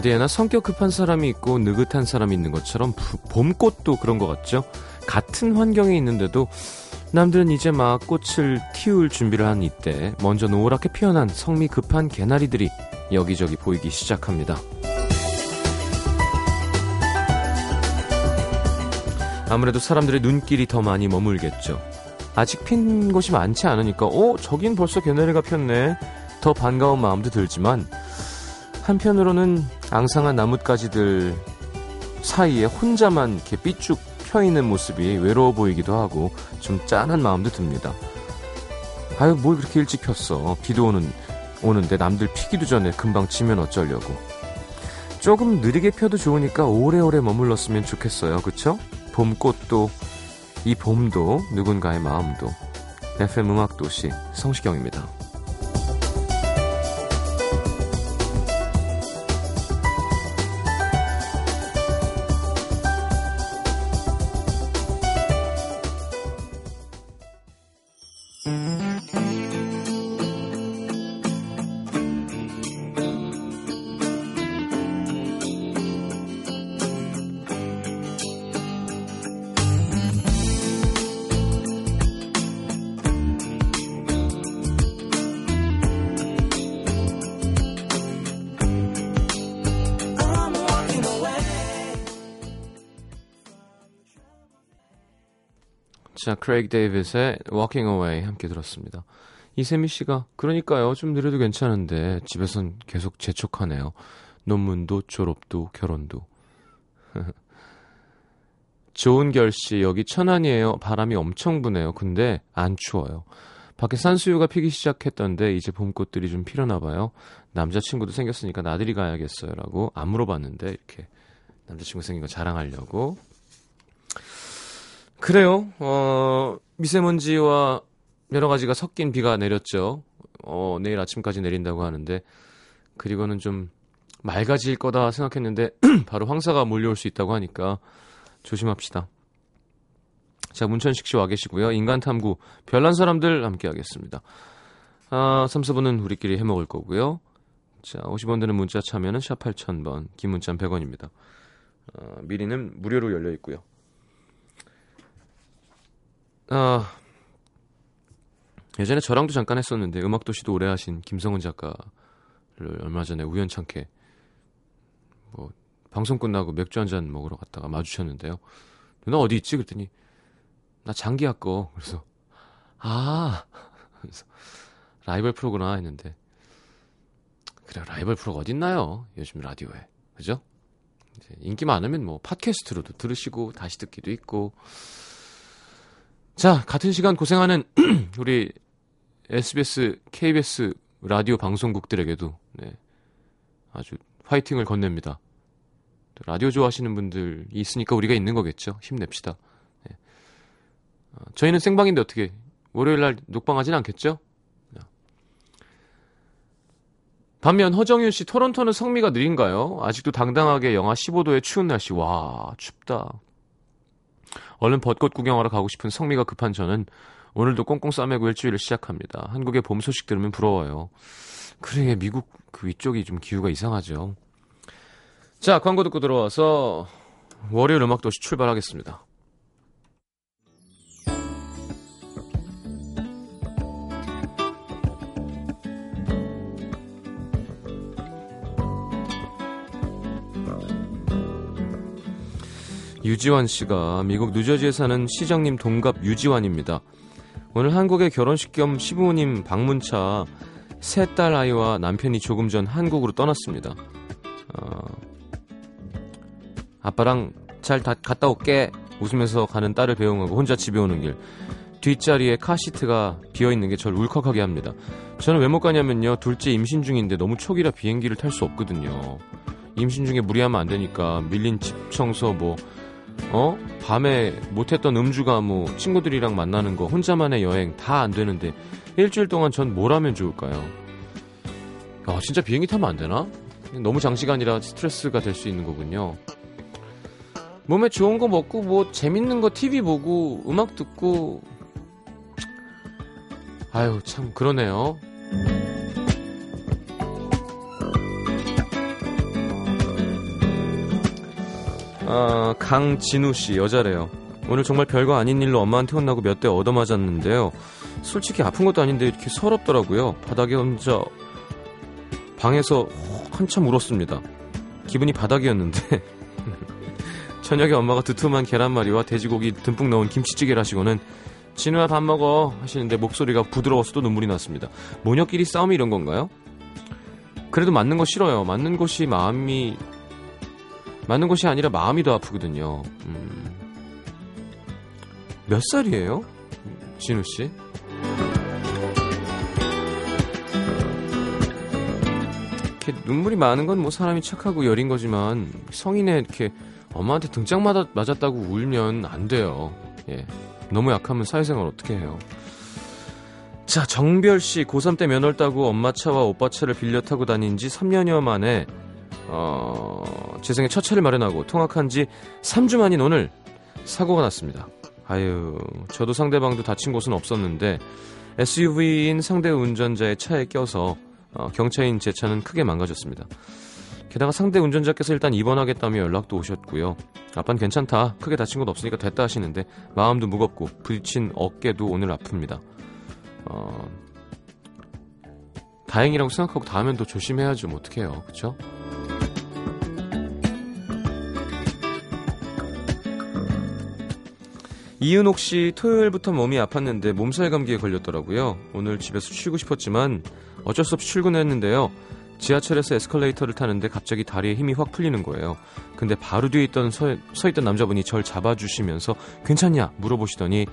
어디에나 성격 급한 사람이 있고 느긋한 사람이 있는 것처럼 봄꽃도 그런 것 같죠? 같은 환경에 있는데도 남들은 이제 막 꽃을 틔울 준비를 한 이때 먼저 노랗게 피어난 성미 급한 개나리들이 여기저기 보이기 시작합니다. 아무래도 사람들의 눈길이 더 많이 머물겠죠. 아직 핀 곳이 많지 않으니까, 어, 저긴 벌써 개나리가 폈네. 더 반가운 마음도 들지만, 한편으로는 앙상한 나뭇가지들 사이에 혼자만 이렇게 삐쭉 펴 있는 모습이 외로워 보이기도 하고, 좀 짠한 마음도 듭니다. 아유, 뭘 그렇게 일찍 폈어. 비도 오는, 오는데 남들 피기도 전에 금방 치면 어쩌려고. 조금 느리게 펴도 좋으니까 오래오래 머물렀으면 좋겠어요. 그쵸? 봄꽃도 이 봄도 누군가의 마음도 FM 음악도시 성시경입니다. 크레이크 데이빗의 Walking Away 함께 들었습니다. 이세미 씨가 그러니까요. 좀 느려도 괜찮은데 집에선 계속 재촉하네요. 논문도 졸업도 결혼도. 좋은 결 씨 여기 천안이에요. 바람이 엄청 부네요. 근데 안 추워요. 밖에 산수유가 피기 시작했던데 이제 봄꽃들이 좀 피려나 봐요. 남자친구도 생겼으니까 나들이 가야겠어요라고 안 물어봤는데 이렇게 남자친구 생긴 거 자랑하려고 그래요. 어, 미세먼지와 여러 가지가 섞인 비가 내렸죠. 어, 내일 아침까지 내린다고 하는데 그리고는 좀 맑아질 거다 생각했는데 바로 황사가 몰려올 수 있다고 하니까 조심합시다. 자, 문천식 씨 와 계시고요. 인간탐구 별난 사람들 함께 하겠습니다. 아, 3, 4분은 우리끼리 해먹을 거고요. 자, 50원 드는 문자 참여는 샵 8000번, 긴 문자는 100원입니다. 어, 미리는 무료로 열려 있고요. 아, 예전에 저랑도 잠깐 했었는데 음악도시도 오래 하신 김성은 작가를 얼마 전에 우연찮게 뭐 방송 끝나고 맥주 한 잔 먹으러 갔다가 마주쳤는데요. 누나 어디 있지? 그랬더니 나 장기학 거 그래서 아 그래서 라이벌 프로구나 했는데 그래 라이벌 프로가 어딨나요? 요즘 라디오에 그죠? 인기 많으면 뭐 팟캐스트로도 들으시고 다시 듣기도 있고 자, 같은 시간 고생하는 우리 SBS, KBS 라디오 방송국들에게도 네, 아주 화이팅을 건넵니다. 라디오 좋아하시는 분들이 있으니까 우리가 있는 거겠죠. 힘냅시다. 네. 어, 저희는 생방인데 어떻게 월요일 날 녹방하진 않겠죠? 네. 반면 허정윤 씨 토론토는 성미가 느린가요? 아직도 당당하게 영하 15도의 추운 날씨. 와, 춥다. 얼른 벚꽃 구경하러 가고 싶은 성미가 급한 저는 오늘도 꽁꽁 싸매고 일주일을 시작합니다. 한국의 봄 소식 들으면 부러워요. 그래, 미국 그 위쪽이 좀 기후가 이상하죠. 자, 광고 듣고 들어와서 월요일 음악도시 출발하겠습니다. 유지환 씨가 미국 뉴저지에 사는 시장님 동갑 유지환입니다. 오늘 한국에 결혼식 겸 시부모님 방문차 세 딸 아이와 남편이 조금 전 한국으로 떠났습니다. 어, 아빠랑 잘 다, 갔다 올게 웃으면서 가는 딸을 배웅하고 혼자 집에 오는 길 뒷자리에 카시트가 비어있는 게 저를 울컥하게 합니다. 저는 왜 못 가냐면요 둘째 임신 중인데 너무 초기라 비행기를 탈 수 없거든요. 임신 중에 무리하면 안 되니까 밀린 집 청소 뭐 어? 밤에 못했던 음주 가무, 뭐 친구들이랑 만나는 거, 혼자만의 여행 다 안 되는데 일주일 동안 전 뭘 하면 좋을까요? 야, 진짜 비행기 타면 안 되나? 너무 장시간이라 스트레스가 될 수 있는 거군요. 몸에 좋은 거 먹고 뭐 재밌는 거 TV 보고 음악 듣고 아유 참 그러네요. 아, 강진우 씨 여자래요. 오늘 정말 별거 아닌 일로 엄마한테 혼나고 몇 대 얻어맞았는데요. 솔직히 아픈 것도 아닌데 이렇게 서럽더라고요. 바닥에 혼자 방에서 한참 울었습니다. 기분이 바닥이었는데 저녁에 엄마가 두툼한 계란말이와 돼지고기 듬뿍 넣은 김치찌개를 하시고는 진우야 밥 먹어 하시는데 목소리가 부드러워서 도 눈물이 났습니다. 모녀끼리 싸움이 이런 건가요? 그래도 맞는 거 싫어요. 맞는 것이 마음이 맞는 것이 아니라 마음이 더 아프거든요. 음. 몇 살이에요? 진우 씨? 이렇게 눈물이 많은 건 뭐 사람이 착하고 여린 거지만 성인의 이렇게 엄마한테 등짝 맞았, 맞았다고 울면 안 돼요. 예. 너무 약하면 사회생활 어떻게 해요? 자, 정별 씨 고3 때 면허를 따고 엄마 차와 오빠 차를 빌려 타고 다닌 지 3년여 만에 어, 제 생애 첫 차를 마련하고 통학한 지 3주 만인 오늘 사고가 났습니다. 아유, 저도 상대방도 다친 곳은 없었는데 SUV인 상대 운전자의 차에 껴서 어, 경차인 제 차는 크게 망가졌습니다. 게다가 상대 운전자께서 일단 입원하겠다며 연락도 오셨고요. 아빠는 괜찮다. 크게 다친 것 없으니까 됐다 하시는데 마음도 무겁고 부딪힌 어깨도 오늘 아픕니다. 어, 다행이라고 생각하고 다음엔 더 조심해야죠. 뭐 어떡해요. 그쵸? 이은옥 씨 토요일부터 몸이 아팠는데 몸살 감기에 걸렸더라고요. 오늘 집에서 쉬고 싶었지만 어쩔 수 없이 출근했는데요. 지하철에서 에스컬레이터를 타는데 갑자기 다리에 힘이 확 풀리는 거예요. 근데 바로 뒤에 있던 서, 서 있던 남자분이 절 잡아주시면서 괜찮냐 물어보시더니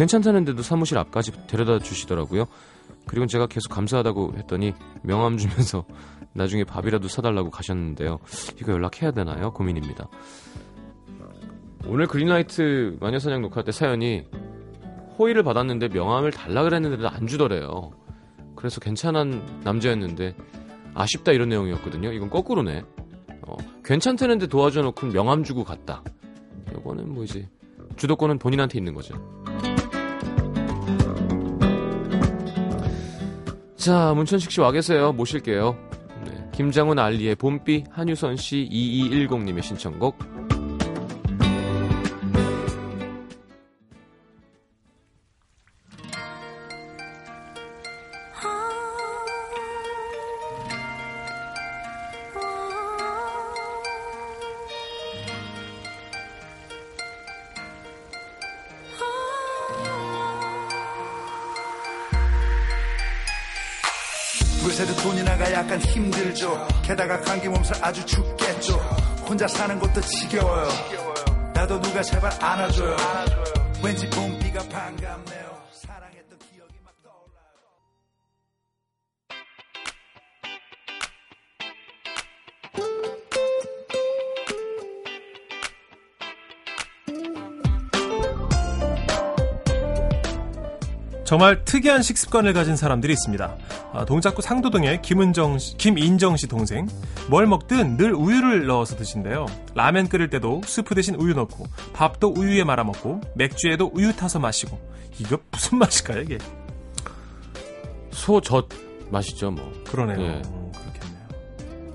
괜찮다는데도 사무실 앞까지 데려다 주시더라고요. 그리고 제가 계속 감사하다고 했더니 명함 주면서 나중에 밥이라도 사달라고 가셨는데요. 이거 연락해야 되나요? 고민입니다. 오늘 그린라이트 마녀사냥 녹화 때 사연이 호의를 받았는데 명함을 달라 그랬는데도 안 주더래요. 그래서 괜찮은 남자였는데 아쉽다 이런 내용이었거든요. 이건 거꾸로네. 어, 괜찮다는데 도와줘 놓고 명함 주고 갔다. 이거는 뭐 이제 주도권은 본인한테 있는 거죠. 자, 문천식 씨 와 계세요. 모실게요. 네, 김장훈 알리의 봄비, 한유선 씨 2210님의 신청곡 몸살 아주 죽겠죠. 혼자 사는 것도 지겨워요. 나도 누가 제발 안아줘요. 왠지 봄비가 반갑네요 정말 특이한 식습관을 가진 사람들이 있습니다. 아, 동작구 상도동의 김은정 씨, 김인정 씨 동생. 뭘 먹든 늘 우유를 넣어서 드신대요. 라면 끓일 때도 스프 대신 우유 넣고, 밥도 우유에 말아 먹고, 맥주에도 우유 타서 마시고. 이거 무슨 맛일까요, 이게? 소젓 맛이죠, 뭐. 그러네요. 예. 음, 그렇겠네요.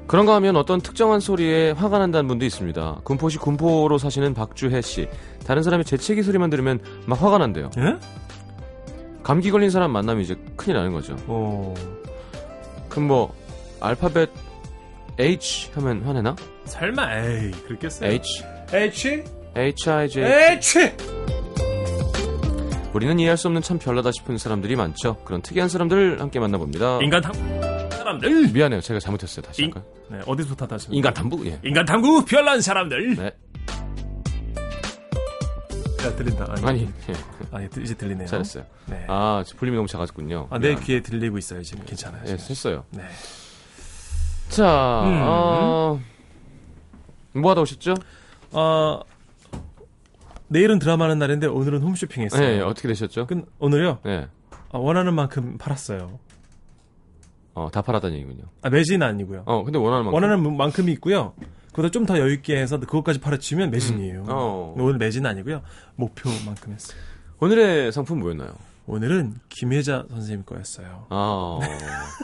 그런가 하면 어떤 특정한 소리에 화가 난다는 분도 있습니다. 군포시 군포로 사시는 박주혜 씨. 다른 사람의 재채기 소리만 들으면 막 화가 난대요. 예? 감기 걸린 사람 만나면 이제 큰일 나는 거죠. 어, 그럼 뭐 알파벳 H 하면 화내나? 설마, 에이, 그렇겠어요? H, H? H, I, J. H! 우리는 이해할 수 없는 참 별나다 싶은 사람들이 많죠. 그런 특이한 사람들 함께 만나봅니다. 인간 탐, 사람들. 미안해요. 제가 잘못했어요. 다시 인- 할까요? 네, 어디서부터 다시? 인간 탐구? 예. 인간 탐구 별난 사람들. 네. 야, 들린다. 아니, 아니, 예. 아니, 들- 이제 들리네요. 잘했어요. 네. 아, 저 볼륨이 너무 작았군요. 아, 내 미안. 귀에 들리고 있어요, 지금. 괜찮아요. 예. 했어요. 네. 자, 음. 어, 뭐 하다 오셨죠? 어, 내일은 드라마 하는 날인데 오늘은 홈쇼핑 네, 했어요. 어떻게 되셨죠? 그, 오늘요? 네. 아, 원하는 만큼 팔았어요. 어, 다 팔았다는 얘기군요. 아, 매진은 아니고요. 어, 근데 원하는 만큼. 원하는 만큼이 있고요. 그보다 좀 더 여유있게 해서 그것까지 팔아치면 매진이에요. 음. 어. 오늘 매진은 아니고요. 목표만큼 했어요. 오늘의 상품 뭐였나요? 오늘은 김혜자 선생님 거였어요. 아,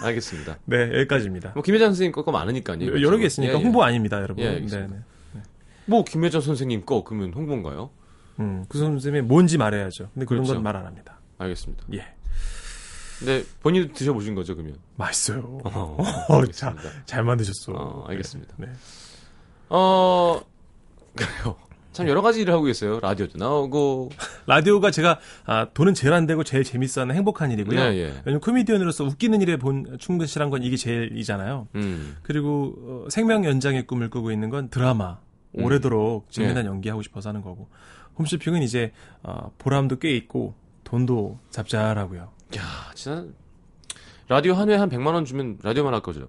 알겠습니다. 네, 여기까지입니다. 뭐 김혜자 선생님 거거 많으니까요. 여러 개 있으니까 예, 예. 홍보 아닙니다, 여러분. 예, 네, 알겠습니다. 네. 뭐 김혜자 선생님 거 그러면 홍보인가요? 음, 그 선생님이 뭔지 말해야죠. 근데 그런 그렇죠. 건말 안 합니다. 알겠습니다. 예. 근데 본인도 드셔보신 거죠 그러면? 맛있어요. 어, 어, 자. 잘 만드셨어. 어, 알겠습니다. 네. 어 그래요. 참 여러 가지 일을 하고 계세요. 라디오도 나오고. 라디오가 제가 아, 돈은 제일 안 되고 제일 재밌어하는 행복한 일이고요. 네, 예. 왜냐면 코미디언으로서 웃기는 일에 본 충분실한 건 이게 제일이잖아요. 음. 그리고 어, 생명 연장의 꿈을 꾸고 있는 건 드라마. 음. 오래도록 재미난 예. 연기하고 싶어서 하는 거고. 홈쇼핑은 이제 어, 보람도 꽤 있고 돈도 잡잘하고요. 야, 진짜 라디오 한 회에 한 100만 원 주면 라디오만 할 거죠.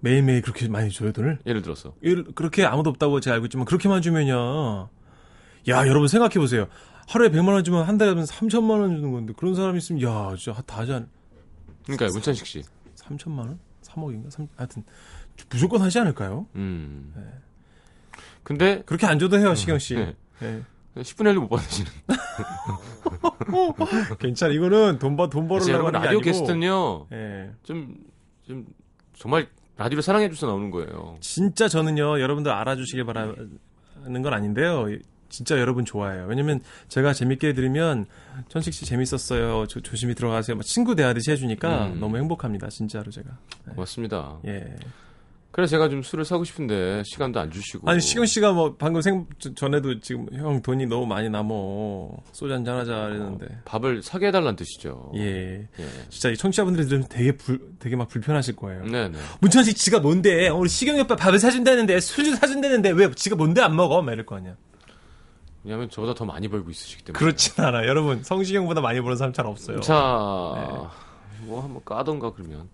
매일매일 그렇게 많이 줘요 돈을? 예를 들어서. 일- 그렇게 아무도 없다고 제가 알고 있지만 그렇게만 주면요. 야 여러분 생각해 보세요. 하루에 100만 원 주면 한 달에 하면 3천만 원 주는 건데 그런 사람 이 있으면 야 진짜 다 하지 않 그러니까 문찬식 씨. 3천만 원? 3억인가? 3, 하여튼 무조건 하지 않을까요? 음. 근데 그렇게 안 줘도 해요 시경 씨. 네. 예. 10분의 1도 못 받으시는. 괜찮아 이거는 돈, 버, 돈 벌으려고 하는 게 라디오 아니고. 게스트는요. 예. 좀, 좀 정말 라디오를 사랑해 주셔서 나오는 거예요. 진짜 저는요 여러분들 알아주시길 바라는 건 아닌데요. 진짜 여러분 좋아해요. 왜냐면 제가 재밌게 해드리면 천식 씨 재밌었어요. 조, 조심히 들어가세요. 막 친구 대하듯이 해주니까 음. 너무 행복합니다. 진짜로 제가. 고맙습니다. 예. 그래서 제가 좀 술을 사고 싶은데 시간도 안 주시고. 아니 시경 씨가 뭐 방금 생 저- 전에도 지금 형 돈이 너무 많이 남어 소주 한잔 하자 이랬는데 밥을 사게 해달라는 뜻이죠. 예 예. 진짜 이 청취자분들이 들으면 되게 불 되게 막 불편하실 거예요. 네네. 문천식 지가 뭔데 어, 우리 시경이 오빠 밥을 사준다는데 술도 사준다는데 왜 지가 뭔데 안 먹어? 막 이럴 거 아니야. 왜냐하면 저보다 더 많이 벌고 있으시기 때문에. 그렇진 않아 여러분 성시경보다 많이 버는 사람 잘 없어요. 자, 네. 뭐 한번 까던가 그러면.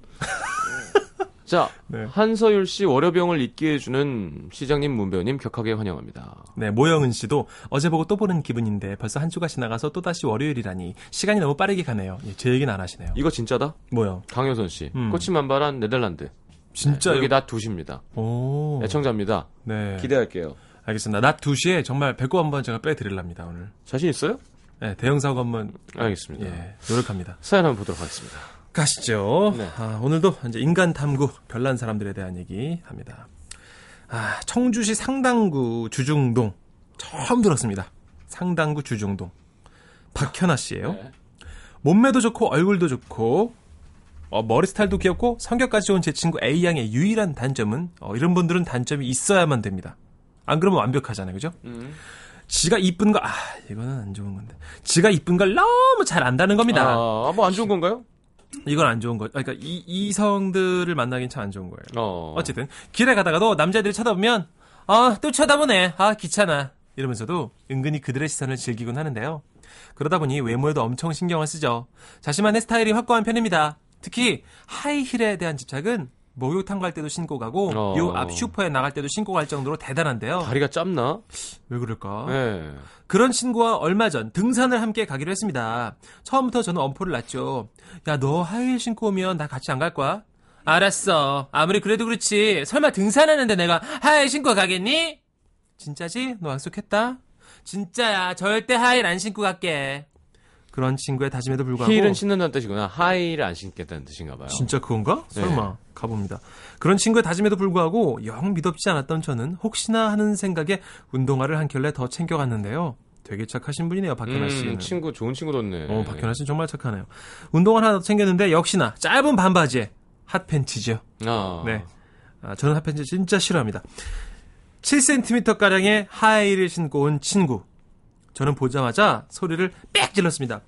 자, 네. 한서율 씨 월요병을 잊게 해주는 시장님 문배우님 격하게 환영합니다. 네, 모영은 씨도 어제 보고 또 보는 기분인데 벌써 한 주가 지나가서 또 다시 월요일이라니 시간이 너무 빠르게 가네요. 예, 제 얘기는 안 하시네요. 이거 진짜다? 뭐요? 강효선 씨. 음. 꽃이 만발한 네덜란드. 진짜 네, 여기 요- 낮 2시입니다. 오. 애청자입니다. 네. 기대할게요. 알겠습니다. 낮 2시에 정말 배꼽 한번 제가 빼드릴랍니다, 오늘. 자신 있어요? 네, 대형 사고 한번, 알겠습니다. 예, 노력합니다. 사연 한번 보도록 하겠습니다. 가시죠. 네. 아, 오늘도 이제 인간 탐구, 별난 사람들에 대한 얘기 합니다. 아, 청주시 상당구 주중동. 처음 들었습니다. 상당구 주중동. 박현아 씨예요 네. 몸매도 좋고 얼굴도 좋고 어, 머리 스타일도 귀엽고 성격까지 좋은 제 친구 A양의 유일한 단점은 어, 이런 분들은 단점이 있어야만 됩니다. 안 그러면 완벽하잖아요. 그죠? 음. 지가 이쁜 거, 아, 이거는 안 좋은 건데. 지가 이쁜 걸 너무 잘 안다는 겁니다. 아, 뭐 안 좋은 건가요? 이건 안 좋은 거. 그러니까 이, 이성들을 만나긴 참 안 좋은 거예요. 어. 어쨌든 길에 가다가도 남자들이 쳐다보면 아 또 쳐다보네 아 귀찮아 이러면서도 은근히 그들의 시선을 즐기곤 하는데요 그러다 보니 외모에도 엄청 신경을 쓰죠 자신만의 스타일이 확고한 편입니다 특히 하이힐에 대한 집착은 목욕탕 갈 때도 신고 가고 어. 요 앞 슈퍼에 나갈 때도 신고 갈 정도로 대단한데요 다리가 짧나? 왜 그럴까 네. 그런 친구와 얼마 전 등산을 함께 가기로 했습니다. 처음부터 저는 엄포를 놨죠. 야, 너 하이힐 신고 오면 나 같이 안 갈 거야? 알았어. 아무리 그래도 그렇지. 설마 등산하는데 내가 하이힐 신고 가겠니? 진짜지? 너 약속했다? 진짜야. 절대 하이힐 안 신고 갈게. 그런 친구의 다짐에도 불구하고 힐은 신는다는 뜻이구나. 하이를 안 신겠다는 뜻인가 봐요. 진짜 그건가? 네. 설마 가봅니다. 그런 친구의 다짐에도 불구하고 영 믿업지 않았던 저는 혹시나 하는 생각에 운동화를 한 켤레 더 챙겨갔는데요. 되게 착하신 분이네요, 박현아 씨는. 음, 친구 좋은 친구 뒀네. 어, 박현아 씨는 정말 착하네요. 운동화 하나 더 챙겼는데 역시나 짧은 반바지에 핫팬츠죠. 아. 네. 아, 저는 핫팬츠 진짜 싫어합니다. 7cm 가량의 하이힐을 신고 온 친구. 저는 보자마자 소리를 빽 질렀습니다.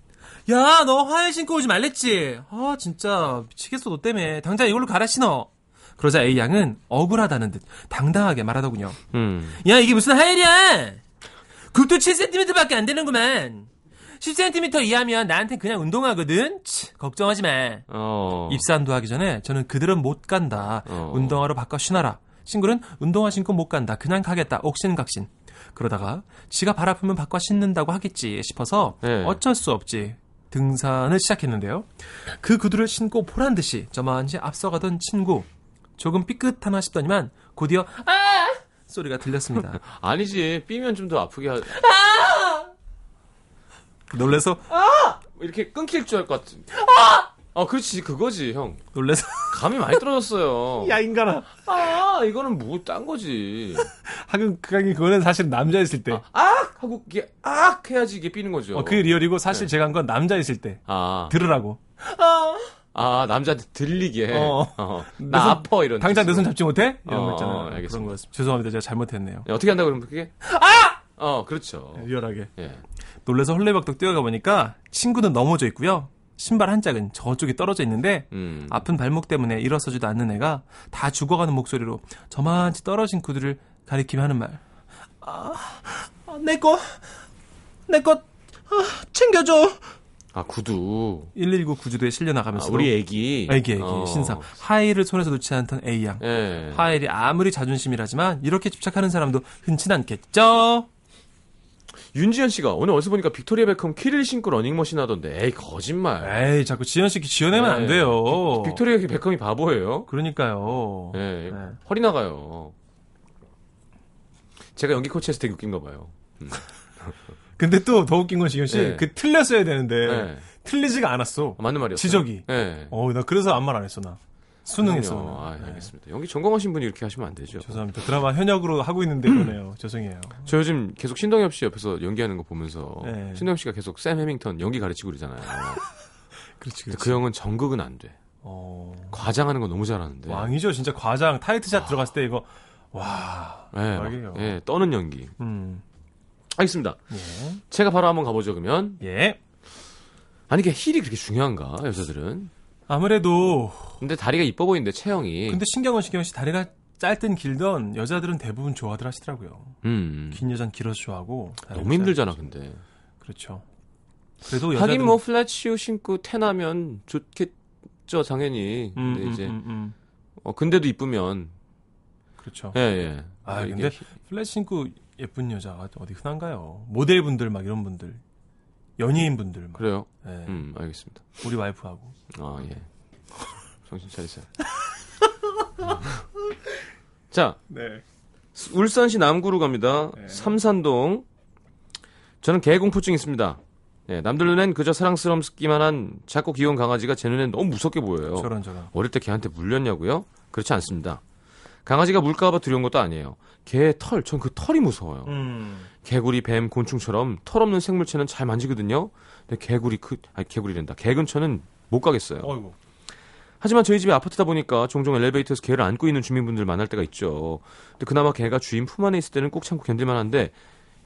야, 너 하이힐 신고 오지 말랬지? 아, 진짜 미치겠어, 너 때문에. 당장 이걸로 갈아 신어. 그러자 A 양은 억울하다는 듯 당당하게 말하더군요. 음. 야, 이게 무슨 하이힐이야? 굽도 7cm밖에 안 되는구만. 10cm 이하면 나한텐 그냥 운동하거든? 치, 걱정하지 마. 어. 입산도 하기 전에 저는 그들은 못 간다. 어. 운동화로 바꿔 신어라. 친구는 운동화 신고 못 간다. 그냥 가겠다. 옥신각신. 그러다가 지가 발 아프면 바꿔 신는다고 하겠지 싶어서 네. 어쩔 수 없지. 등산을 시작했는데요. 그 구두를 신고 보란 듯이 저만치 앞서가던 친구. 조금 삐끗하나 싶더니만 곧이어 아! 소리가 들렸습니다. 아니지. 삐면 좀 더 아프게 하... 놀래서 이렇게 끊길 줄 알 것 같은. 아, 그렇지. 그거지, 형. 놀래서 감이 많이 떨어졌어요. 야 인간아. 아, 이거는 뭐 딴 거지. 하긴 그게 그거는 사실 남자 있을 때. 악 하고 이게 악 해야지 이게 삐는 거죠. 어, 그게 리얼이고 사실 제가 한 건 남자 있을 때 아, 들으라고. 아 남자한테 들리게. 어. 어. 내나 손- 아파 이런. 당장 내. 손 잡지 못해? 이런 어, 거 있잖아요. 어, 알겠습니다. 그런 거였습니다. 죄송합니다. 제가 잘못했네요. 예, 어떻게 한다 그러면 그게? 아! 어, 그렇죠. 리얼하게. 예. 놀라서 헐레벅덕 뛰어가 보니까 친구는 넘어져 있고요. 신발 한 짝은 저쪽에 떨어져 있는데 음. 아픈 발목 때문에 일어서지도 않는 애가 다 죽어가는 목소리로 저만치 떨어진 구두를 가리키며 하는 말. 아, 내 거, 내 거, 아, 챙겨줘. 아, 구두. 119 구조대에 아, 실려 나가면서 우리 애기. 애기 애기 어. 신상 하이힐을 손에서 놓지 않던 A양. 예. 하이힐이 아무리 자존심이라지만 이렇게 집착하는 사람도 흔치 않겠죠. 윤지현 씨가 오늘 어디서 보니까 빅토리아 베컴이 힐을 신고 러닝머신 하던데. 에이, 거짓말. 에이 자꾸 지현 씨 지어내면 안 네. 돼요. 빅토리아 베컴이 바보예요. 그러니까요. 예. 네. 허리 나가요. 제가 연기 코치해서 되게 웃긴가 봐요. 근데 또 더 웃긴 건 지현 씨, 네. 그 틀렸어야 되는데 네. 틀리지가 않았어. 아, 맞는 말이었어요. 지적이. 예. 어, 나 그래서 아무 말 안 했어 나. 수능했어. 그럼요. 나. 아, 네. 알겠습니다. 연기 전공하신 분이 이렇게 하시면 안 되죠. 죄송합니다. 드라마 현역으로 하고 있는데 그러네요. 죄송해요. 저 요즘 계속 신동엽 씨 옆에서 연기하는 거 보면서 네. 신동엽 씨가 계속 샘 해밍턴 연기 가르치고 그러잖아요. 그렇지, 그렇지. 그 형은 전극은 안 돼. 어, 과장하는 거 너무 잘하는데. 왕이죠. 진짜 과장 tight shot 들어갔을 때 이거 와. 예, 막, 왕이에요. 예, 떠는 연기. 음. 알겠습니다. 예. 제가 바로 한번 가보죠, 그러면. 예. 아니, 이게 힐이 그렇게 중요한가, 여자들은? 아무래도 근데 다리가 이뻐 보이는데, 체형이. 근데 신경은 신경 씨 다리가 짧든 길든 여자들은 대부분 좋아들 하시더라고요. 음. 긴 여자는 길어서 좋아하고 너무 힘들잖아. 근데. 그렇죠. 그래도 여자들은 하긴 뭐, 플랫슈 신고 태나면 좋겠죠, 당연히. 음, 근데 음, 이제, 음, 음. 어, 근데도 이쁘면. 그렇죠. 예, 예. 아, 이게 근데 플랫 신고 예쁜 여자가 어디 흔한가요? 모델분들 막 이런 분들, 연예인분들 막. 그래요? 예. 음, 알겠습니다. 우리 와이프하고. 아, 예. 정신 차리세요. 자, 네. 울산시 남구로 갑니다. 네. 삼산동. 저는 개공포증 있습니다. 네, 남들 눈엔 그저 사랑스럽기만 한 작고 귀여운 강아지가 제 눈엔 너무 무섭게 보여요. 저런 저런. 어릴 때 개한테 물렸냐고요? 그렇지 않습니다. 강아지가 물까봐 두려운 것도 아니에요. 개의 털, 전 그 털이 무서워요. 음. 개구리, 뱀, 곤충처럼 털 없는 생물체는 잘 만지거든요. 근데 개구리 그 아니 개구리랜다. 개 근처는 못 가겠어요. 어이구. 하지만 저희 집이 아파트다 보니까 종종 엘리베이터에서 개를 안고 있는 주민분들 만날 때가 있죠. 근데 그나마 개가 주인 품 안에 있을 때는 꼭 참고 견딜만 한데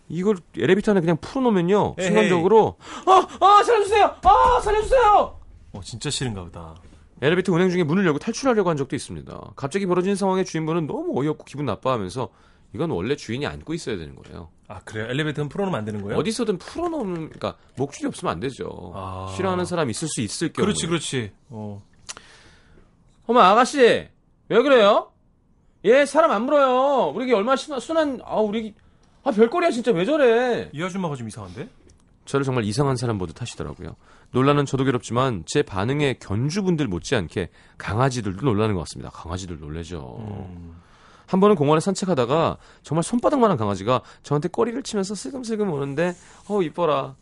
이걸 엘리베이터 안에 그냥 풀어놓으면요. 순간적으로 아! 아! 살려주세요! 아! 살려주세요! 어, 진짜 싫은가 보다. 엘리베이터 운행 중에 문을 열고 탈출하려고 한 적도 있습니다. 갑자기 벌어진 상황에 주인분은 너무 어이없고 기분 나빠하면서 이건 원래 주인이 안고 있어야 되는 거예요. 아, 그래요? 엘리베이터는 풀어놓으면 안 되는 거예요? 어디서든 풀어놓으면, 그러니까 목줄이 없으면 안 되죠. 아. 싫어하는 사람 있을 수 있을 경우. 그렇지, 그렇지. 어. 어머 아가씨 왜 그래요? 얘 사람 안 물어요. 우리 게 얼마나 순한, 순한 아 우리 아 별거리야 진짜 왜 저래? 이 아줌마가 좀 이상한데? 저를 정말 이상한 사람 보듯 하시더라고요. 논란은 저도 괴롭지만 제 반응에 견주분들 못지않게 강아지들도 놀라는 것 같습니다. 강아지들 놀래죠. 음. 한 번은 공원에 산책하다가 정말 손바닥만한 강아지가 저한테 꼬리를 치면서 슬금슬금 오는데 어 이뻐라.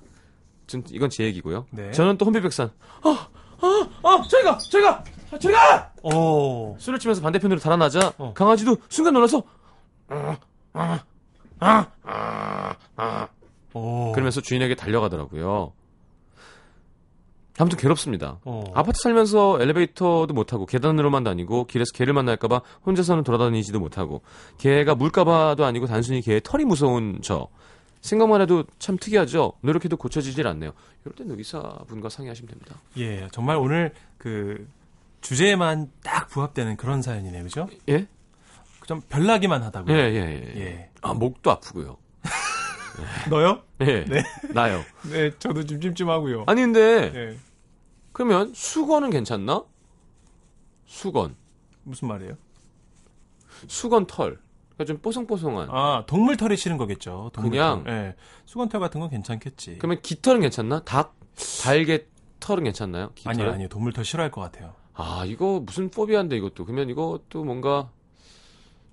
전 이건 제 얘기고요. 네. 저는 또 혼비백산. 아아아 저리가 저리가 저리가 어. 술을 치면서 반대편으로 달아나자 어. 강아지도 순간 놀라서 어. 그러면서 주인에게 달려가더라고요. 아무튼 괴롭습니다. 어. 아파트 살면서 엘리베이터도 못 타고 계단으로만 다니고 길에서 개를 만날까봐 혼자서는 돌아다니지도 못하고 개가 물까봐도 아니고 단순히 개의 털이 무서운 저 생각만 해도 참 특이하죠. 노력해도 고쳐지질 않네요. 이럴 땐 의사분과 상의하시면 됩니다. 예, 정말 오늘 그 주제에만 딱 부합되는 그런 사연이네요, 그죠? 예? 좀 별나기만 하다고요. 예, 예, 예. 예. 아 목도 아프고요. 너요? 예, 네. 나요. 네, 저도 좀 찜찜하고요. 아니 근데 예. 그러면 수건은 괜찮나? 수건, 무슨 말이에요? 수건 털. 그러니까 좀 뽀송뽀송한. 아, 동물 털이 싫은 거겠죠. 동물 그냥? 털. 예. 수건 털 같은 건 괜찮겠지. 그러면 깃털은 괜찮나? 닭, 달개 털은 괜찮나요? 깃털은? 아니요, 아니요. 동물 털 싫어할 것 같아요. 아, 이거 무슨 포비아인데 이것도. 그러면 이것도 뭔가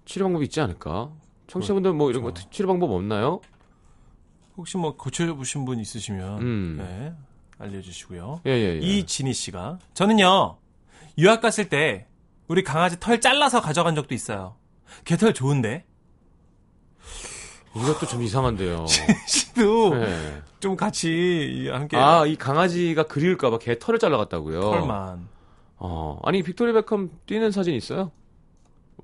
치료 방법이 있지 않을까? 청취자분들 뭐 이런 거 그렇죠. 치료 방법 없나요? 혹시 뭐 고쳐보신 분 있으시면 음. 네. 알려주시고요. 예, 예, 예. 이진희 씨가 저는요 유학 갔을 때 우리 강아지 털 잘라서 가져간 적도 있어요. 개털 좋은데 이것도 좀 이상한데요. 씨도 예. 좀 같이 함께 아, 이 강아지가 그리울까봐 개 털을 잘라갔다고요? 털만 어, 아니, 빅토리아 베컴 뛰는 사진 있어요?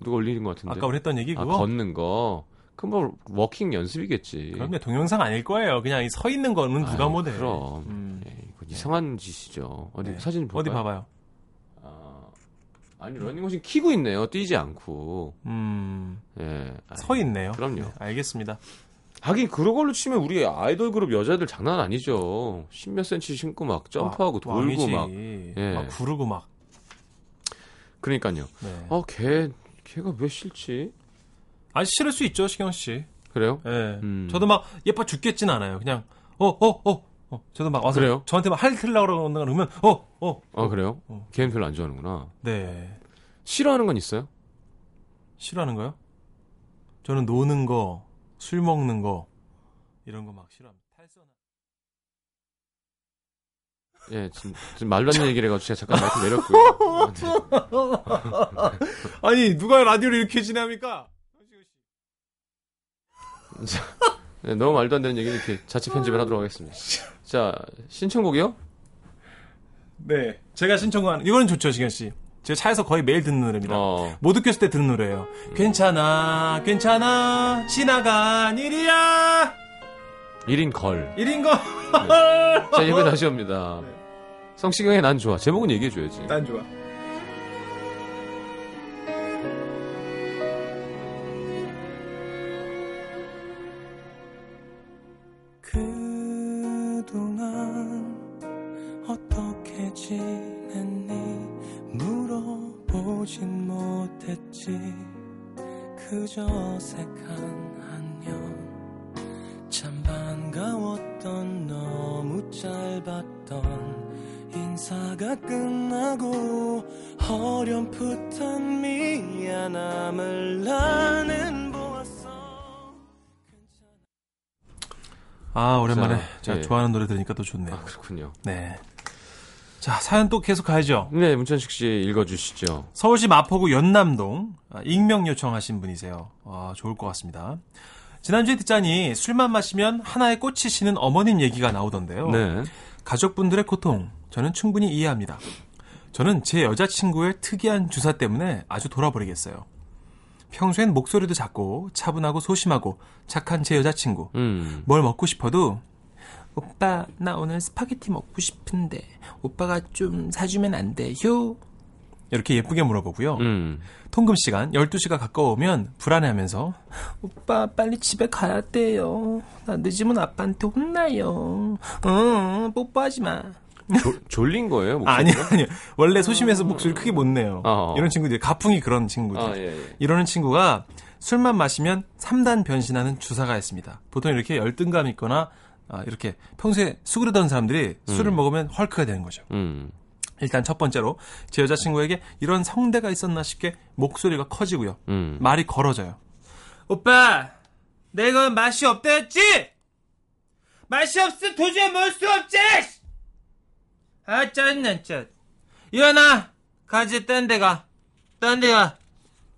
누가 올리는 것 같은데. 아까 우리 했던 얘기 아, 그거 걷는 거. 그럼 뭐, 워킹 연습이겠지. 그런데 동영상 아닐 거예요. 그냥 이 서 있는 거는 누가 못해. 그럼. 음. 예, 이거 이상한 짓이죠. 어디 네. 사진 볼까요? 어디 봐봐요. 아, 아니, 러닝머신 키고 있네요. 뛰지 않고. 음, 예. 아, 서 있네요. 그럼요. 네, 알겠습니다. 하긴 그런 걸로 치면 우리 아이돌 그룹 여자들 장난 아니죠. 십몇 센치 신고 막 점프하고 와, 돌고 왕이지. 막. 예. 막 구르고 막. 그러니까요. 네. 어, 걔, 걔가 왜 싫지? 아 싫을 수 있죠, 시경 씨. 그래요? 예. 음. 저도 막 예뻐 죽겠진 않아요. 그냥 어, 어, 어. 어. 저도 막 와서 그래요? 저한테 막 할틀라고 그러면 어, 어. 아, 그래요? 어. 걔는 별로 안 좋아하는구나. 네. 싫어하는 건 있어요? 싫어하는 거요? 저는 노는 거, 술 먹는 거 이런 거 막 싫어합니다. 탈선. 예, 지금, 지금 말도 안 되는 얘기를 해가지고 제가 잠깐 마이크 내렸고요. 아니 누가 라디오를 이렇게 진행합니까? 네, 너무 말도 안 되는 얘기는 이렇게 자체 편집을 하도록 하겠습니다. 자, 신청곡이요? 네. 제가 신청한 이거는 좋죠, 시경 씨. 제가 차에서 거의 매일 듣는 노래입니다. 어, 못 웃겼을 때 듣는 노래예요. 괜찮아, 괜찮아, 지나간 일이야. 1인 걸. 1인 거. 자, 이번 다시 옵니다. 성시경의 난 좋아. 제목은 얘기해줘야지. 난 좋아. 그동안 어떻게 지냈니? 물어보진 못했지. 그저 어색한 안녕. 참 반가웠던 너무 짧았던 인사가 끝나고 어렴풋한 미안함을 나는 보 아, 오랜만에 자, 제가 예. 좋아하는 노래 들으니까 또 좋네요. 아, 그렇군요. 네. 자, 사연 또 계속 가야죠. 네, 문천식 씨 읽어주시죠. 서울시 마포구 연남동 아, 익명 요청하신 분이세요. 아, 좋을 것 같습니다. 지난주에 듣자니 술만 마시면 하나에 꽂히시는 어머님 얘기가 나오던데요. 네. 가족분들의 고통 저는 충분히 이해합니다. 저는 제 여자친구의 특이한 주사 때문에 아주 돌아버리겠어요. 평소엔 목소리도 작고 차분하고 소심하고 착한 제 여자친구. 음. 뭘 먹고 싶어도 오빠 나 오늘 스파게티 먹고 싶은데 오빠가 좀 사주면 안 돼요? 이렇게 예쁘게 물어보고요. 음. 통금 시간 12시가 가까우면 불안해하면서 오빠 빨리 집에 가야 돼요. 나 늦으면 아빠한테 혼나요. 응, 뽀뽀하지 마. 조- 졸린 거예요? 목소리가? 아니 아니 원래 소심해서 목소리 크게 못 내요. 어. 이런 친구들이 가풍이 그런 친구들. 아, 예, 예. 이러는 친구가 술만 마시면 3단 변신하는 주사가 있습니다. 보통 이렇게 열등감 있거나 아, 이렇게 평소에 수그르던 사람들이 술을 먹으면 헐크가 되는 거죠. 음. 일단 첫 번째로 제 여자친구에게 이런 성대가 있었나 싶게 목소리가 커지고요. 음. 말이 걸어져요. 오빠, 내가 맛이 없다 했지? 맛이 없으면 도저히 먹을 수 없지! 아, 짜증나, 진짜. 일어나! 가지, 딴 데 가. 딴 데 가.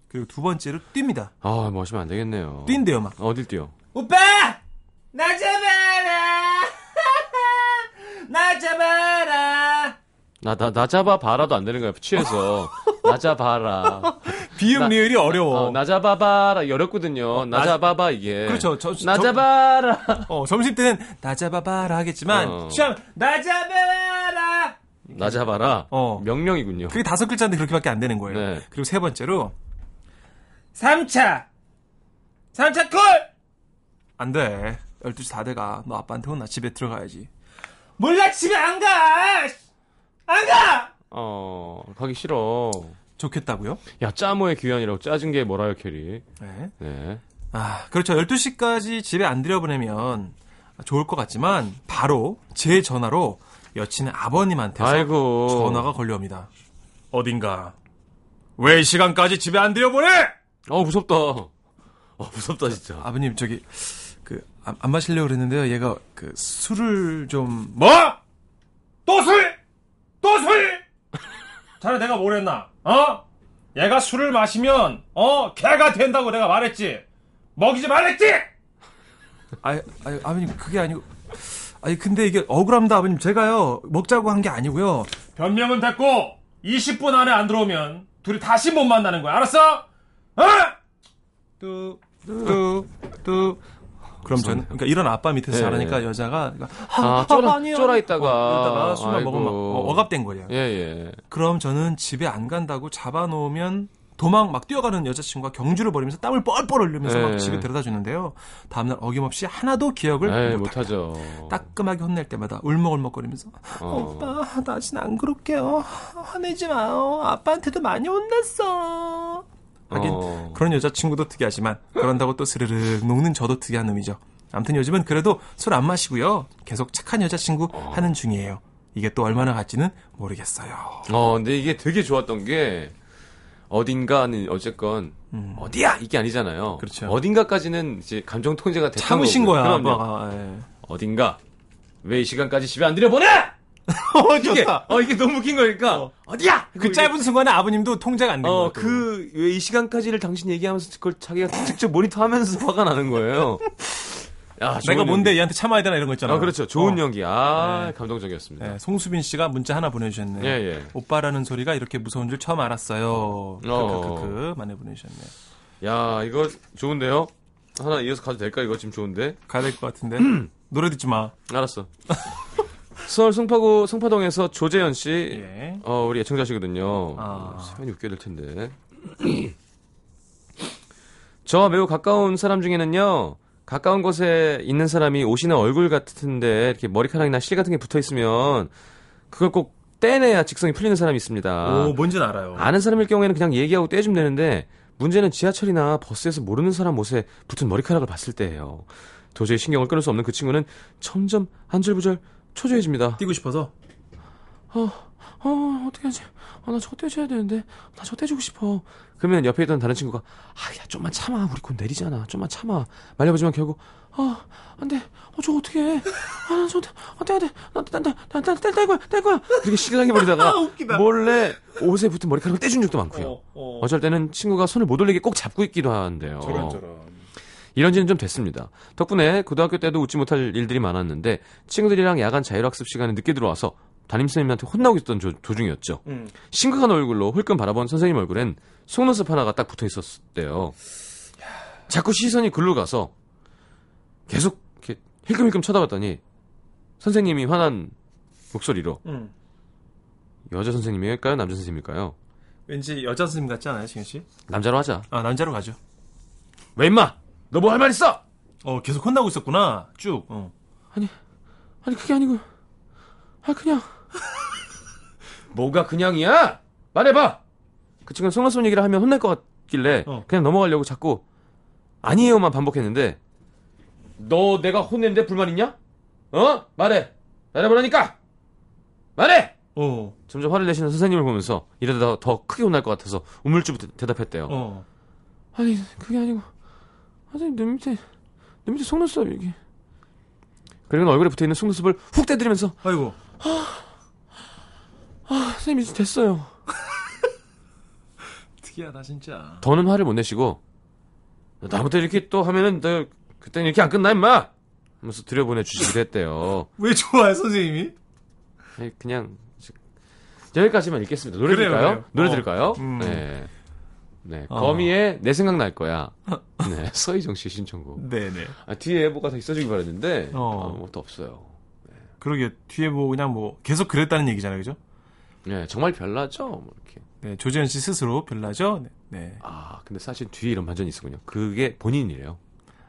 그리고 두 번째로 뜁니다. 아, 마시면 안 되겠네요. 뛴대요, 막. 어딜 뛰어? 오빠! 나 잡아라! 나 잡아라! 나, 나, 나 잡아 봐라도 안 되는 거야. 취해서. 나 잡아라. 비음 나- 리을이 어려워. 어, 나 잡아봐라. 어렵거든요. 나 나- 잡아봐, 이게. 그렇죠. 저- 나 저- 잡아라. 어, 점심 때는 나 잡아봐라 하겠지만, 어. 취하면 나 잡아라! 나 잡아라. 어. 명령이군요. 그게 다섯 글자인데 그렇게밖에 안 되는 거예요. 네. 그리고 세 번째로 3차 3차 콜! 안 돼. 12시 다 돼가. 너 아빠한테 혼나. 집에 들어가야지. 몰라 집에 안 가! 안 가! 어, 가기 싫어. 좋겠다고요? 야, 짜모의 귀환이라고 짜증 게 뭐라요, 캐리. 네. 네. 아, 그렇죠. 12시까지 집에 안 들여보내면 좋을 것 같지만 바로 제 전화로 여친의 아버님한테서 아이고. 전화가 걸려옵니다. 어딘가. 왜 이 시간까지 집에 안 들여보내? 어, 무섭다. 어, 무섭다, 진짜. 아버님 저기 그 안 마시려고 그랬는데요. 얘가 그 술을 좀 뭐? 또 술! 자네 내가 뭘 했나? 어? 얘가 술을 마시면 어 개가 된다고 내가 말했지. 먹이지 말랬지. 아니, 아니, 아버님, 그게 아니고. 아니, 근데 이게 억울합니다, 아버님. 제가요, 먹자고 한 게 아니고요. 변명은 됐고 20분 안에 안 들어오면 둘이 다시 못 만나는 거야. 알았어? 어? 뚜, 뚜, 뚜. 그럼 저는, 그러니까 이런 아빠 밑에서 예, 자라니까 예. 여자가, 그러니까 아, 쫄아- 아니요. 쫄아 있다가. 어, 술만. 먹으면 막 어, 억압된 거예요. 예, 예. 그럼 저는 집에 안 간다고 잡아놓으면 도망 막 뛰어가는 여자친구가 경주를 벌이면서 땀을 뻘뻘 흘리면서 예. 막 집에 데려다 주는데요. 다음날 어김없이 하나도 기억을 에이, 못하죠. 따끔하게 혼낼 때마다 울먹울먹거리면서 어. 오빠 다신 안 그럴게요. 화내지 마요. 아빠한테도 많이 혼났어. 하긴 어. 그런 여자친구도 특이하지만 그런다고 또 스르륵 녹는 저도 특이한 놈이죠. 아무튼 요즘은 그래도 술 안 마시고요. 계속 착한 여자친구 하는 중이에요. 이게 또 얼마나 갈지는 모르겠어요. 어, 근데 이게 되게 좋았던 게 어딘가는 어쨌건 어디야 이게 아니잖아요. 음. 그렇죠. 어딘가까지는 이제 감정 통제가 됐던 참으신 거고요. 거야, 그럼요. 아빠가. 예. 어딘가 왜 이 시간까지 집에 안 들여보내? 어, 이게. 어 이게 너무 웃긴 거니까 어. 어. 디야 그 짧은 순간에 아버님도 통제가 안 된 거예요. 어, 그, 왜 이 시간까지를 당신 얘기하면서 그걸 자기가 직접 모니터하면서 화가 나는 거예요. 야, 내가 뭔데 연기. 얘한테 참아야 되나 이런 거 있잖아. 아, 그렇죠. 좋은 어. 연기. 아, 네. 감동적이었습니다. 네, 송수빈 씨가 문자 하나 보내주셨네요. 예, 예. 오빠라는 소리가 이렇게 무서운 줄 처음 알았어요. 어. 크크크크 많이 보내주셨네요. 야, 이거 좋은데요? 하나 이어서 가도 될까? 이거 지금 좋은데? 가야 될 것 같은데. 노래 듣지 마. 알았어. 서울 송파구, 송파동에서 조재현 씨. 예. 어, 우리 애청자시거든요. 아. 사연이 웃겨야 될 텐데. 저와 매우 가까운 사람 중에는요, 가까운 곳에 있는 사람이 옷이나 얼굴 같은데, 이렇게 머리카락이나 실 같은 게 붙어 있으면, 그걸 꼭 떼내야 직성이 풀리는 사람이 있습니다. 오, 뭔지는 알아요. 아는 사람일 경우에는 그냥 얘기하고 떼주면 되는데, 문제는 지하철이나 버스에서 모르는 사람 옷에 붙은 머리카락을 봤을 때예요. 도저히 신경을 끊을 수 없는 그 친구는 점점 한절부절 초조해집니다. 뛰고 싶어서. 어, 어, 어떻게 하지? 아, 나 저거 떼줘야 되는데. 나 저거 떼주고 싶어. 그러면 옆에 있던 다른 친구가, 아, 야, 좀만 참아. 우리 곧 내리잖아. 좀만 참아. 말려보지만 결국, 아, 안 돼. 어, 저거 어떻게 해. 아, 나 저거, 어, 떼야 돼. 나, 나, 나, 나, 나, 뗄, 뗄 거야, 뗄 거야. 이렇게 실랑이 버리다가, 몰래 옷에 붙은 머리카락을 떼준 적도 많고요. 어, 어쩔 때는 친구가 손을 못 올리게 꼭 잡고 있기도 하는데요. 이런 지는 좀 됐습니다. 덕분에 고등학교 때도 웃지 못할 일들이 많았는데 친구들이랑 야간 자율학습 시간에 늦게 들어와서 담임선생님한테 혼나고 있던 조- 도중이었죠. 음. 심각한 얼굴로 홀끔 바라본 선생님 얼굴엔 속눈썹 하나가 딱 붙어 있었대요. 자꾸 시선이 글로 가서 계속 이렇게 힐끔힐끔 쳐다봤더니 선생님이 화난 목소리로 음. 여자 선생님일까요? 남자 선생님일까요? 왠지 여자 선생님 같지 않아요, 지현 씨? 남자로 하자. 아, 남자로 가죠. 왜 임마? 너 뭐 할 말 있어? 어, 계속 혼나고 있었구나. 쭉. 어. 아니 그게 아니고 아 그냥 뭐가 그냥이야? 말해봐 그 친구는 속눈썹 얘기를 하면 혼날 것 같길래 어. 그냥 넘어가려고 자꾸 아니에요만 반복했는데 너 내가 혼냈는데 불만 있냐? 어? 말해 말해보라니까 말해 어. 점점 화를 내시는 선생님을 보면서 이러다 더 크게 혼날 것 같아서 우물쭈 대답했대요 어. 아니 그게 아니고 선생님 눈 밑에 눈 밑에 속눈썹 이게 그리고 얼굴에 붙어있는 속눈썹을 훅 떼드리면서 아이고. 아, 선생님 이제 됐어요 특이하다, 진짜. 더는 화를 못 내시고 나부터 이렇게 또 하면은 너 그때는 이렇게 안 끝나 임마 하면서 들여보내 주시기도 했대요 왜 좋아해, 선생님이? 아니, 그냥 여기까지만 읽겠습니다 노래 그래요, 들을까요? 그래요. 노래 어. 들을까요? 음. 네. 네, 어. 거미의 내 생각 날 거야. 네, 서희정 씨 신청곡. 네네. 아, 뒤에 뭐가 더 있어주길 바랬는데 어. 아무것도 없어요. 그러게, 뒤에 뭐, 그냥 뭐, 계속 그랬다는 얘기잖아요, 그죠? 네, 정말 별나죠. 뭐 이렇게. 네, 조재현 씨 스스로 별나죠? 네. 네. 아, 근데 사실 뒤에 이런 반전이 있었군요. 그게 본인이래요.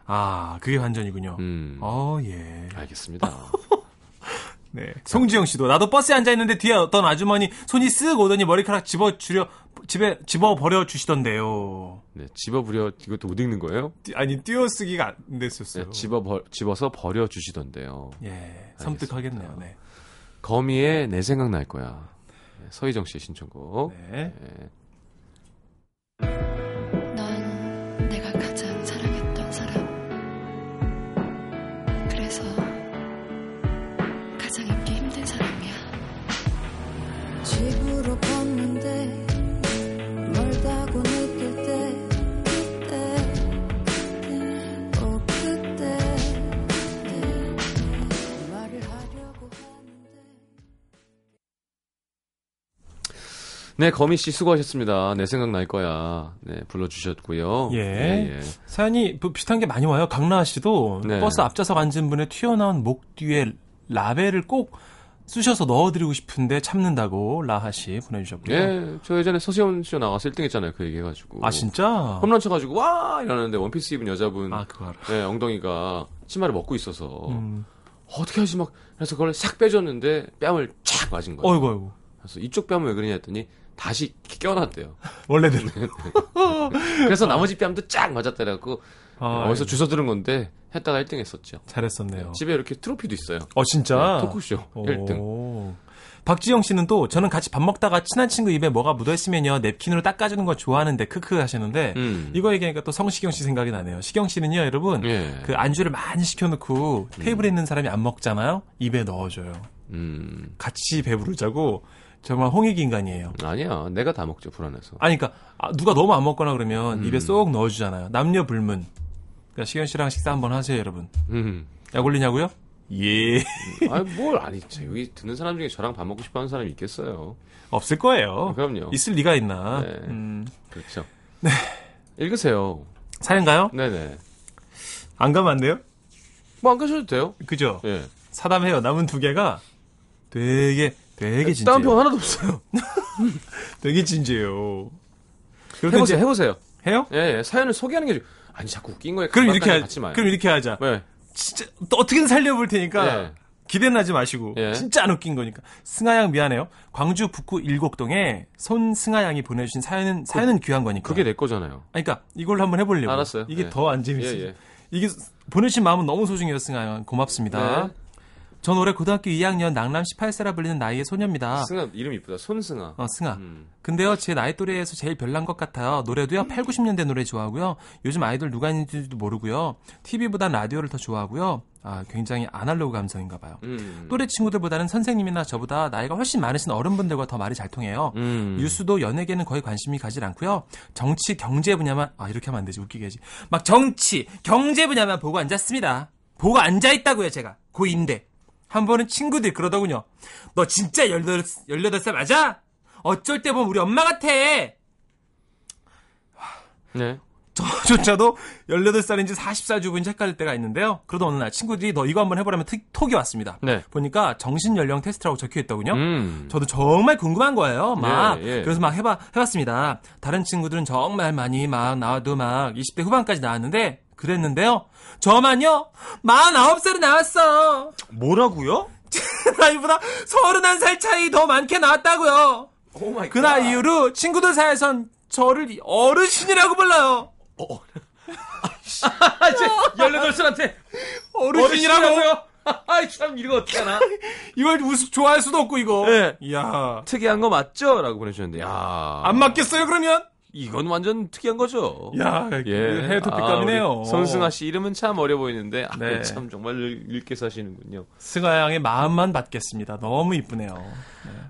아, 그게 완전이군요. 음. 어, 예. 알겠습니다. 네. 송지영 씨도 나도 버스에 앉아 있는데 뒤에 어떤 아주머니 손이 쓱 오더니 머리카락 집어 주려 집에 집어 버려 주시던데요. 네, 집어부려 이것도 못 읽는 거예요? 띠- 아니 띄어쓰기가 안 됐었어요. 네, 집어 버, 집어서 버려 주시던데요. 예, 섬뜩하겠네요. 네. 거미의 내 생각 날 거야. 네, 서희정 씨의 신청곡. 네. 네. 네, 거미 씨 수고하셨습니다. 내 생각 날 거야. 네, 불러주셨고요. 예. 사연이 뭐 비슷한 게 많이 와요. 강라아 씨도 네. 버스 앞좌석 앉은 분의 튀어나온 목 뒤에 라벨을 꼭 쑤셔서 넣어드리고 싶은데 참는다고 라하 씨 보내주셨고요. 예, 저 예전에 서시원 씨가 나가서 1등 했잖아요. 그 얘기해가지고. 아 진짜? 홈런 쳐가지고, 와! 이러는데 원피스 입은 여자분. 아 그거 알아. 네, 엉덩이가 치마를 먹고 있어서. 음. 어떻게 하지 막. 그래서 그걸 싹 빼줬는데 뺨을 착 맞은 거예요. 어이구 어이구. 그래서 이쪽 뺨은 왜 그러냐 했더니 다시 껴놨대요. 원래대로. 그래서 나머지 뺨도 쫙 맞았다 그래갖고 아, 어디서 주워 들은 건데 했다가 1등 했었죠. 잘했었네요. 집에 이렇게 트로피도 있어요. 어 진짜? 네, 토크쇼 1등. 오. 박지영 씨는 또 저는 같이 밥 먹다가 친한 친구 입에 뭐가 묻어있으면요 냅킨으로 닦아주는 거 좋아하는데 크크 하시는데 음. 이거 얘기하니까 또 성시경 씨 생각이 나네요. 시경 씨는요 여러분 예. 그 안주를 많이 시켜놓고 테이블에 있는 사람이 안 먹잖아요. 입에 넣어줘요. 음. 같이 배부르자고 정말 홍익 인간이에요. 아니야. 내가 다 먹죠, 불안해서. 아니 그러니까 아, 누가 너무 안 먹거나 그러면 음. 입에 쏙 넣어주잖아요. 남녀 불문. 그러니까 시경 씨랑 식사 한번 하세요 여러분. 음. 약 올리냐고요? 예. 아니, 뭘, 아니, 저 여기 듣는 사람 중에 저랑 밥 먹고 싶어 하는 사람이 있겠어요. 없을 거예요. 그럼요. 있을 리가 있나. 네. 음. 그렇죠. 네. 읽으세요. 사연가요? 네네. 안 가면 안 돼요? 뭐 안 가셔도 돼요. 그죠? 예. 사담해요. 남은 두 개가 되게 되게 진지해요. 다운 평 하나도 없어요. 되게 진지해요. 해보세요, 이제 해보세요. 해요? 예, 예. 사연을 소개하는 게, 좀- 아니, 자꾸 웃긴 거에 그럼 이렇게 하, 같이 마요. 그럼 이렇게 하자. 네. 진짜 또 어떻게든 살려볼 테니까 예. 기대는 하지 마시고 예. 진짜 안 웃긴 거니까. 승하양 미안해요. 광주 북구 일곡동에 손승하양이 보내주신 사연은 사연은 귀한 거니까. 그게 내 거잖아요. 아니, 그러니까 이걸로 한번 해보려고. 알았어요. 이게 예. 더안 재밌어요. 예, 예. 이게 보내신 마음은 너무 소중해요, 승하양. 고맙습니다. 네. 전 올해 고등학교 2학년 낭남 18세라 불리는 나이의 소녀입니다. 승아, 이름 이쁘다. 손승아. 어, 승아. 음. 근데요, 제 나이 또래에서 제일 별난 것 같아요. 노래도요, 8, 90년대 노래 좋아하고요. 요즘 아이돌 누가 있는지도 모르고요. TV보단 라디오를 더 좋아하고요. 아, 굉장히 아날로그 감성인가 봐요. 음. 또래 친구들보다는 선생님이나 저보다 나이가 훨씬 많으신 어른분들과 더 말이 잘 통해요. 음. 뉴스도 연예계는 거의 관심이 가지 않고요. 정치, 경제 분야만 아 이렇게 하면 안 되지 웃기게 하지. 막 정치, 경제 분야만 보고 앉았습니다. 보고 앉아 있다고요 제가 고2인데 한 번은 친구들이 그러더군요. 너 진짜 18, 18살 맞아? 어쩔 때 보면 우리 엄마 같아. 네. 저조차도 18살인지 40살 주부인지 헷갈릴 때가 있는데요. 그러다 어느 날 친구들이 너 이거 한번 해보라면 틱- 톡이 왔습니다. 네. 보니까 정신 연령 테스트라고 적혀 있더군요. 음. 저도 정말 궁금한 거예요. 막 예, 예. 그래서 막 해봐 해봤습니다. 다른 친구들은 정말 많이 막 나와도 막 20대 후반까지 나왔는데 그랬는데요. 저만요 49살이 나왔어. 뭐라고요? 나이보다 31살 차이 더 많게 나왔다고요. oh my 그 나이 이후로 친구들 사이에선 저를 어르신이라고 불러요. 18살한테 어르신이라고. 아이, 참, 이거 어떻게 하나? 이걸 우습 좋아할 수도 없고 이거. 네. 이야. 특이한 거 맞죠? 라고 보내주셨는데, 야. 안 맞겠어요 그러면? 이건 완전 특이한 거죠. 야, 예. 해 토픽감이네요. 아, 손승아 씨 이름은 참 어려 보이는데, 아, 네. 참 정말 늙- 늙게 사시는군요. 승아 양의 마음만 받겠습니다. 너무 이쁘네요.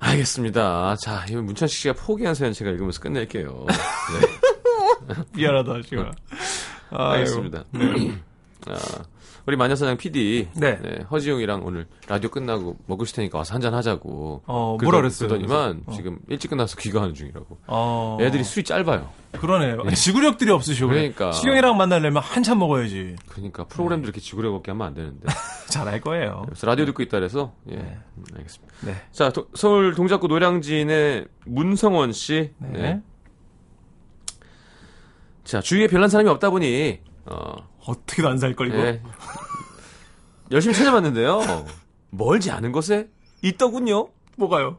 알겠습니다. 자, 이 문천식 씨가 포기한 사연 제가 읽으면서 끝낼게요. 네. 미안하다, 지금. 알겠습니다. 아, 우리 마녀사장 PD, 네. 허지용이랑 오늘 라디오 끝나고 먹을 테니까 와서 한잔 하자고. 어, 뭐라 그랬어요? 그러더니만 그래서? 어. 지금 일찍 끝나서 귀가하는 중이라고. 어. 애들이 술이 짧아요. 그러네요. 지구력들이 없으시고. 그러니까. 시경이랑 만나려면 한참 먹어야지. 그러니까 프로그램도 이렇게 지구력 없게 하면 안 되는데. 잘할 거예요. 그래서 라디오 듣고 있다 그래서 예, 음, 알겠습니다. 네. 자, 도- 서울 동작구 노량진의 문성원 씨. 네. 네. 자, 주위에 별난 사람이 없다 보니 어, 어떻게도 안 살 걸, 이거. 예. 열심히 찾아봤는데요. 멀지 않은 곳에 있더군요. 뭐가요?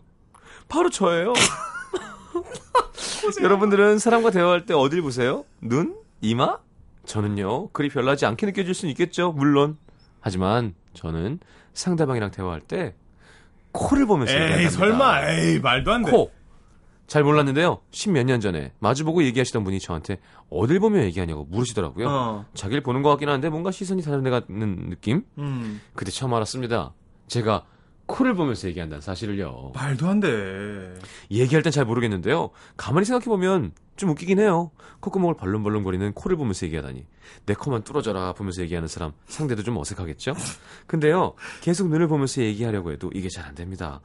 바로 저예요. 여러분들은 사람과 대화할 때 어딜 보세요? 눈? 이마? 저는요, 그리 별나지 않게 느껴질 수는 있겠죠, 물론. 하지만 저는 상대방이랑 대화할 때 코를 보면서 에이, 얘기한답니다. 설마, 에이, 말도 안 돼. 코. 잘 몰랐는데요. 십몇 년 전에 마주보고 얘기하시던 분이 저한테 어딜 보며 얘기하냐고 물으시더라고요. 어. 자기를 보는 것 같긴 한데 뭔가 시선이 다른 데 가는 느낌? 음. 그때 처음 알았습니다. 제가 코를 보면서 얘기한다는 사실을요. 말도 안 돼. 얘기할 땐 잘 모르겠는데요. 가만히 생각해보면 좀 웃기긴 해요. 콧구멍을 벌렁벌렁거리는 코를 보면서 얘기하다니. 내 코만 뚫어져라 보면서 얘기하는 사람 상대도 좀 어색하겠죠? 근데요. 계속 눈을 보면서 얘기하려고 해도 이게 잘 안 됩니다.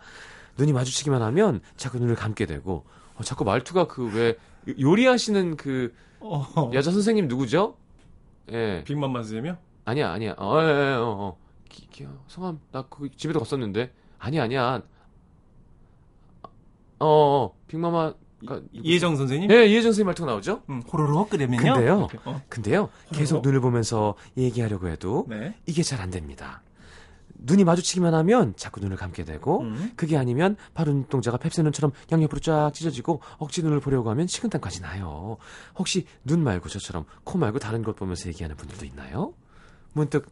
눈이 마주치기만 하면 자꾸 눈을 감게 되고 어, 자꾸 말투가 그 왜 요리하시는 그 어. 여자 선생님 누구죠? 예. 빅맘마 선생님이요? 아니야, 아니야. 어, 예, 예, 어, 어. 기, 기, 성함, 나 그 집에도 갔었는데. 아니야, 아니야. 어, 어, 빅마마. 가 이혜정 선생님? 예, 이혜정 선생님 말투가 나오죠? 음, 호로록 끓이면요. 근데요. 어. 근데요, 계속 눈을 보면서 얘기하려고 해도 네. 이게 잘 안 됩니다. 눈이 마주치기만 하면 자꾸 눈을 감게 되고, 음. 그게 아니면 바로 눈동자가 펩시 눈처럼 양옆으로 쫙 찢어지고 억지 눈을 보려고 하면 식은땀까지 나요. 혹시 눈 말고 저처럼 코 말고 다른 것 보면서 얘기하는 분들도 있나요? 문득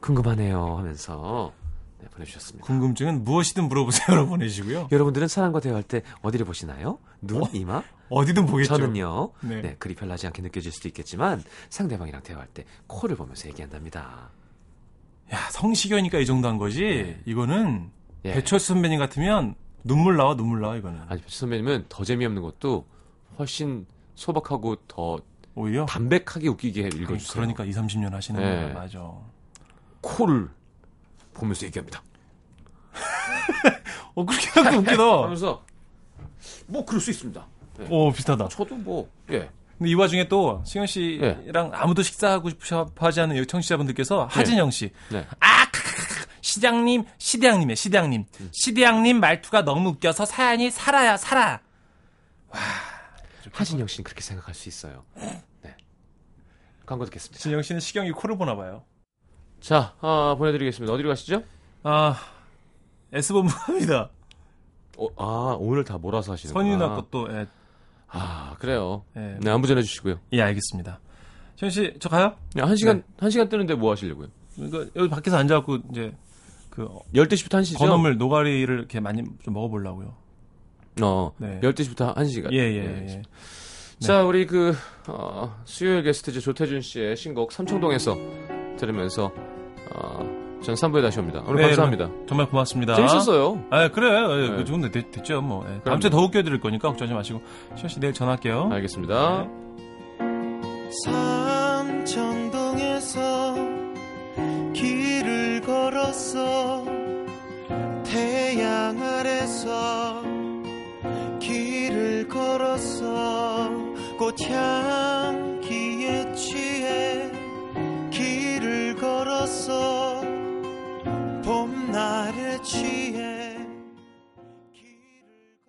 궁금하네요 하면서 네, 보내주셨습니다. 궁금증은 무엇이든 물어보세요로 보내주시고요. 여러분들은 사람과 대화할 때 어디를 보시나요? 눈, 이마? 어디든 보겠죠. 저는요. 네. 네. 그리 별나지 않게 느껴질 수도 있겠지만 상대방이랑 대화할 때 코를 보면서 얘기한답니다. 야, 성시경이니까 이 정도 한 거지. 이거는 예. 배철수 선배님 같으면 눈물 나와, 눈물 나와, 이거는. 아니 배치 선배님은 더 재미없는 것도 훨씬 소박하고 더 오히려. 담백하게 웃기게 읽어주세요. 그러니까 2, 30년 하시는 네. 거야. 맞아. 코를 보면서 얘기합니다. 어, 그렇게 하면 웃기다. 하면서 뭐 그럴 수 있습니다. 오, 비슷하다. 저도 뭐 예. 근데 이 와중에 또 시경 씨랑 아무도 식사하고 싶어 하지 않는 여기 청취자분들께서 하진영 씨. 네. 아, 크크크. 시장님, 시대양님이에요, 시대양님. 음. 시대양님 말투가 너무 웃겨서 사연이 살아야, 살아. 하진영 씨는 그렇게 생각할 수 있어요. 네. 광고 듣겠습니다. 진영 씨는 시경이 코를 보나 봐요. 자, 아, 보내드리겠습니다. 어디로 가시죠? 아, S본부 합니다. 어, 아, 오늘 다 몰아서 하시는구나. 선윤아 것도, 예, 아, 그래요. 예. 네, 안부 전해주시고요. 예, 알겠습니다. 시경 씨, 저 가요? 네, 한 시간, 한 시간 뜨는데 뭐 하시려고요? 이거 여기 밖에서 앉아갖고, 이제, 그, 12시부터 1시죠? 건어물 노가리를 이렇게 많이 좀 먹어보려고요. 어, 네. 12시부터 1시간. 예, 예, 예. 자, 우리 그, 어, 수요일 게스트즈 조태준 씨의 신곡 삼청동에서 들으면서, 어, 전 3부에 다시 옵니다. 오늘 네, 감사합니다. 정말 고맙습니다. 재밌었어요. 아. 예, 네. 그 좋은데 됐, 됐죠, 뭐. 예. 그럼요. 다음 주에 더 웃겨드릴 거니까 걱정하지 마시고. 시경 씨 내일 전화할게요. 알겠습니다. 삼청동에서 길을 걸었어 태양 아래서 길을 걸었어 꽃향기에 취해 길을 걸었어 봄날에 취해